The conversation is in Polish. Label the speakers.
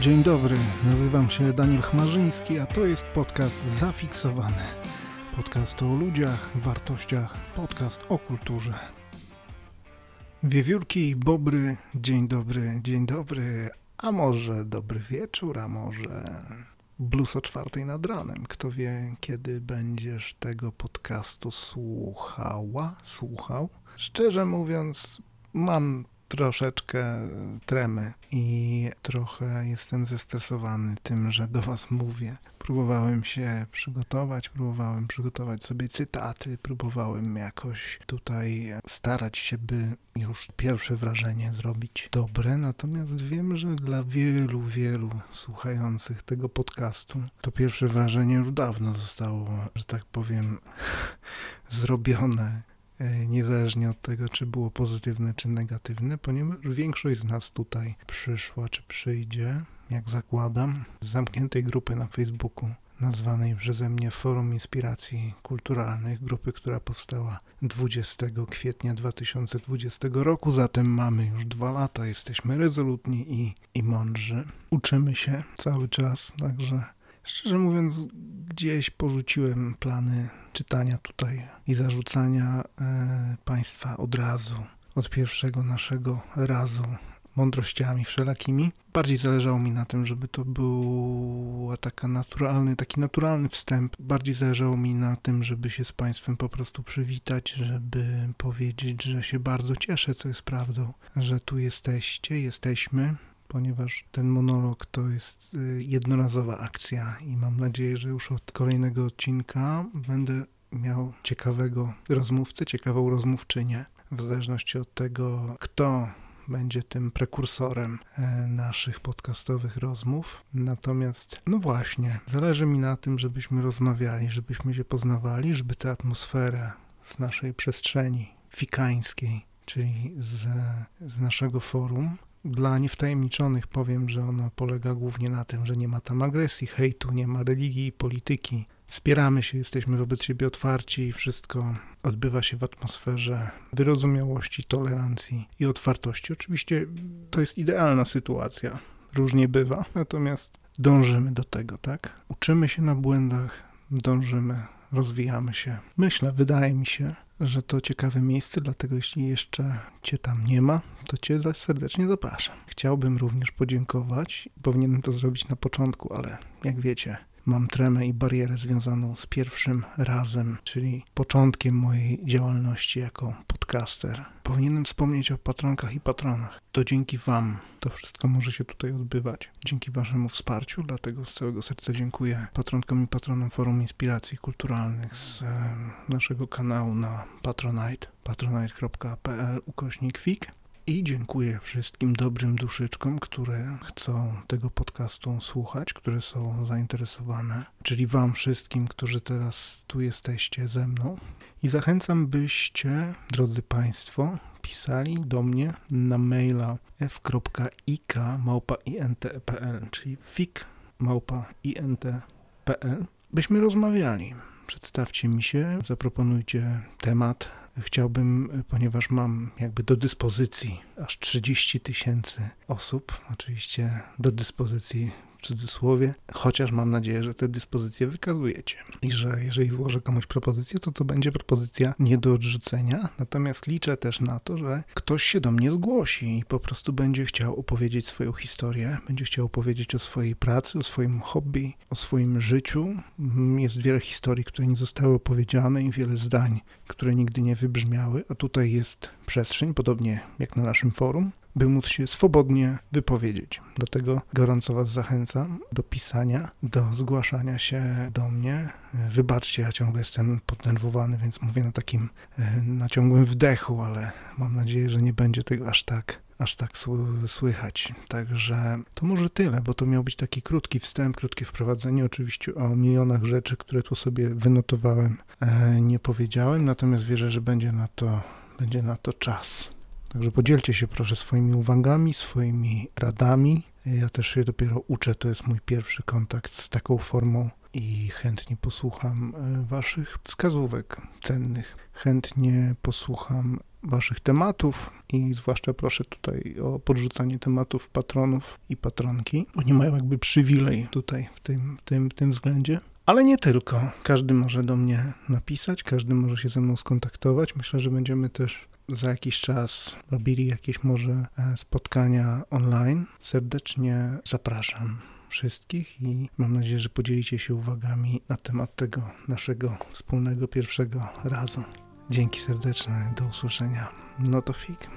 Speaker 1: Dzień dobry, nazywam się Daniel Chmarzyński, a to jest podcast Zafiksowany. Podcast o ludziach, wartościach, podcast o kulturze. Wiewiórki bobry, dzień dobry, dzień dobry, a może dobry wieczór, a może blues o czwartej nad ranem. Kto wie, kiedy będziesz tego podcastu słuchała, słuchał. Szczerze mówiąc, mam troszeczkę tremy i trochę jestem zestresowany tym, że do Was mówię. Próbowałem się przygotować, próbowałem przygotować sobie cytaty, próbowałem jakoś tutaj starać się, by już pierwsze wrażenie zrobić dobre, natomiast wiem, że dla wielu, wielu słuchających tego podcastu to pierwsze wrażenie już dawno zostało, że tak powiem, zrobione niezależnie od tego, czy było pozytywne, czy negatywne, ponieważ większość z nas tutaj przyszła, czy przyjdzie, jak zakładam, z zamkniętej grupy na Facebooku, nazwanej przeze mnie Forum Inspiracji Kulturalnych, grupy, która powstała 20 kwietnia 2020 roku, zatem mamy już dwa lata, jesteśmy rezolutni i, i mądrzy. Uczymy się cały czas, także Szczerze mówiąc, gdzieś porzuciłem plany czytania tutaj i zarzucania e, Państwa od razu, od pierwszego naszego razu mądrościami wszelakimi. Bardziej zależało mi na tym, żeby to był taka naturalny, taki naturalny wstęp. Bardziej zależało mi na tym, żeby się z Państwem po prostu przywitać, żeby powiedzieć, że się bardzo cieszę, co jest prawdą, że tu jesteście, jesteśmy, ponieważ ten monolog to jest y, jednorazowa akcja i mam nadzieję, że już od kolejnego odcinka będę miał ciekawego rozmówcę, ciekawą rozmówczynię, w zależności od tego, kto będzie tym prekursorem e, naszych podcastowych rozmów. Natomiast, no właśnie, zależy mi na tym, żebyśmy rozmawiali, żebyśmy się poznawali, żeby tę atmosferę z naszej przestrzeni fikańskiej, czyli z, z naszego forum, dla niewtajemniczonych powiem, że ono polega głównie na tym, że nie ma tam agresji, hejtu, nie ma religii i polityki. Wspieramy się, jesteśmy wobec siebie otwarci i wszystko odbywa się w atmosferze wyrozumiałości, tolerancji i otwartości. Oczywiście to jest idealna sytuacja, różnie bywa, natomiast dążymy do tego, tak? Uczymy się na błędach, dążymy, rozwijamy się. Myślę, wydaje mi się, że to ciekawe miejsce, dlatego jeśli jeszcze Cię tam nie ma, to Cię serdecznie zapraszam. Chciałbym również podziękować, powinienem to zrobić na początku, ale jak wiecie, mam tremę i barierę związaną z pierwszym razem, czyli początkiem mojej działalności jako podcaster. Powinienem wspomnieć o patronkach i patronach. To dzięki Wam to wszystko może się tutaj odbywać. Dzięki Waszemu wsparciu, dlatego z całego serca dziękuję patronkom i patronom Forum Inspiracji Kulturalnych z naszego kanału na Patronite, patronite.pl ukośnik FIK. I dziękuję wszystkim dobrym duszyczkom, które chcą tego podcastu słuchać, które są zainteresowane, czyli Wam wszystkim, którzy teraz tu jesteście ze mną. I zachęcam, byście, drodzy Państwo, pisali do mnie na maila f.ik.int.pl, czyli fik.int.pl, byśmy rozmawiali. Przedstawcie mi się, zaproponujcie temat, chciałbym, ponieważ mam jakby do dyspozycji aż 30 tysięcy osób, oczywiście do dyspozycji w cudzysłowie, chociaż mam nadzieję, że te dyspozycje wykazujecie i że jeżeli złożę komuś propozycję, to to będzie propozycja nie do odrzucenia. Natomiast liczę też na to, że ktoś się do mnie zgłosi i po prostu będzie chciał opowiedzieć swoją historię, będzie chciał opowiedzieć o swojej pracy, o swoim hobby, o swoim życiu. Jest wiele historii, które nie zostały opowiedziane i wiele zdań, które nigdy nie wybrzmiały, a tutaj jest przestrzeń, podobnie jak na naszym forum, by móc się swobodnie wypowiedzieć. Dlatego gorąco Was zachęcam do pisania, do zgłaszania się do mnie. Wybaczcie, ja ciągle jestem podnerwowany, więc mówię na takim e, na ciągłym wdechu, ale mam nadzieję, że nie będzie tego aż tak aż tak słychać. Także to może tyle, bo to miał być taki krótki wstęp, krótkie wprowadzenie. Oczywiście o milionach rzeczy, które tu sobie wynotowałem, e, nie powiedziałem, natomiast wierzę, że będzie na to, będzie na to czas. Także podzielcie się proszę swoimi uwagami, swoimi radami. Ja też się dopiero uczę, to jest mój pierwszy kontakt z taką formą i chętnie posłucham e, Waszych wskazówek cennych. Chętnie posłucham Waszych tematów i zwłaszcza proszę tutaj o podrzucanie tematów patronów i patronki. Oni mają jakby przywilej tutaj w tym, w tym, w tym względzie. Ale nie tylko. Każdy może do mnie napisać, każdy może się ze mną skontaktować. Myślę, że będziemy też za jakiś czas robili jakieś może e, spotkania online. Serdecznie zapraszam wszystkich i mam nadzieję, że podzielicie się uwagami na temat tego naszego wspólnego pierwszego razu. Dzięki serdeczne, do usłyszenia. No to fig.